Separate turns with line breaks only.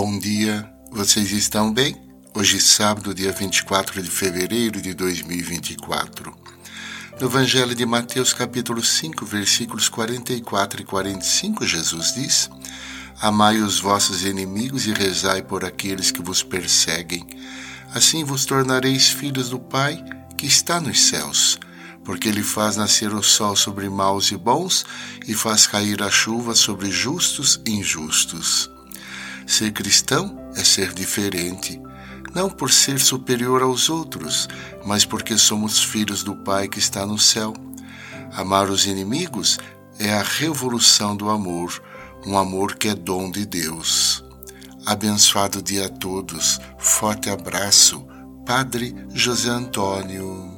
Bom dia, vocês estão bem? Hoje, sábado, dia 24 de fevereiro de 2024. No Evangelho de Mateus, capítulo 5, versículos 44 e 45, Jesus diz: Amai os vossos inimigos e rezai por aqueles que vos perseguem. Assim vos tornareis filhos do Pai que está nos céus, porque ele faz nascer o sol sobre maus e bons e faz cair a chuva sobre justos e injustos. Ser cristão é ser diferente, não por ser superior aos outros, mas porque somos filhos do Pai que está no céu. Amar os inimigos é a revolução do amor, um amor que é dom de Deus. Abençoado dia a todos, forte abraço, Padre José Antônio.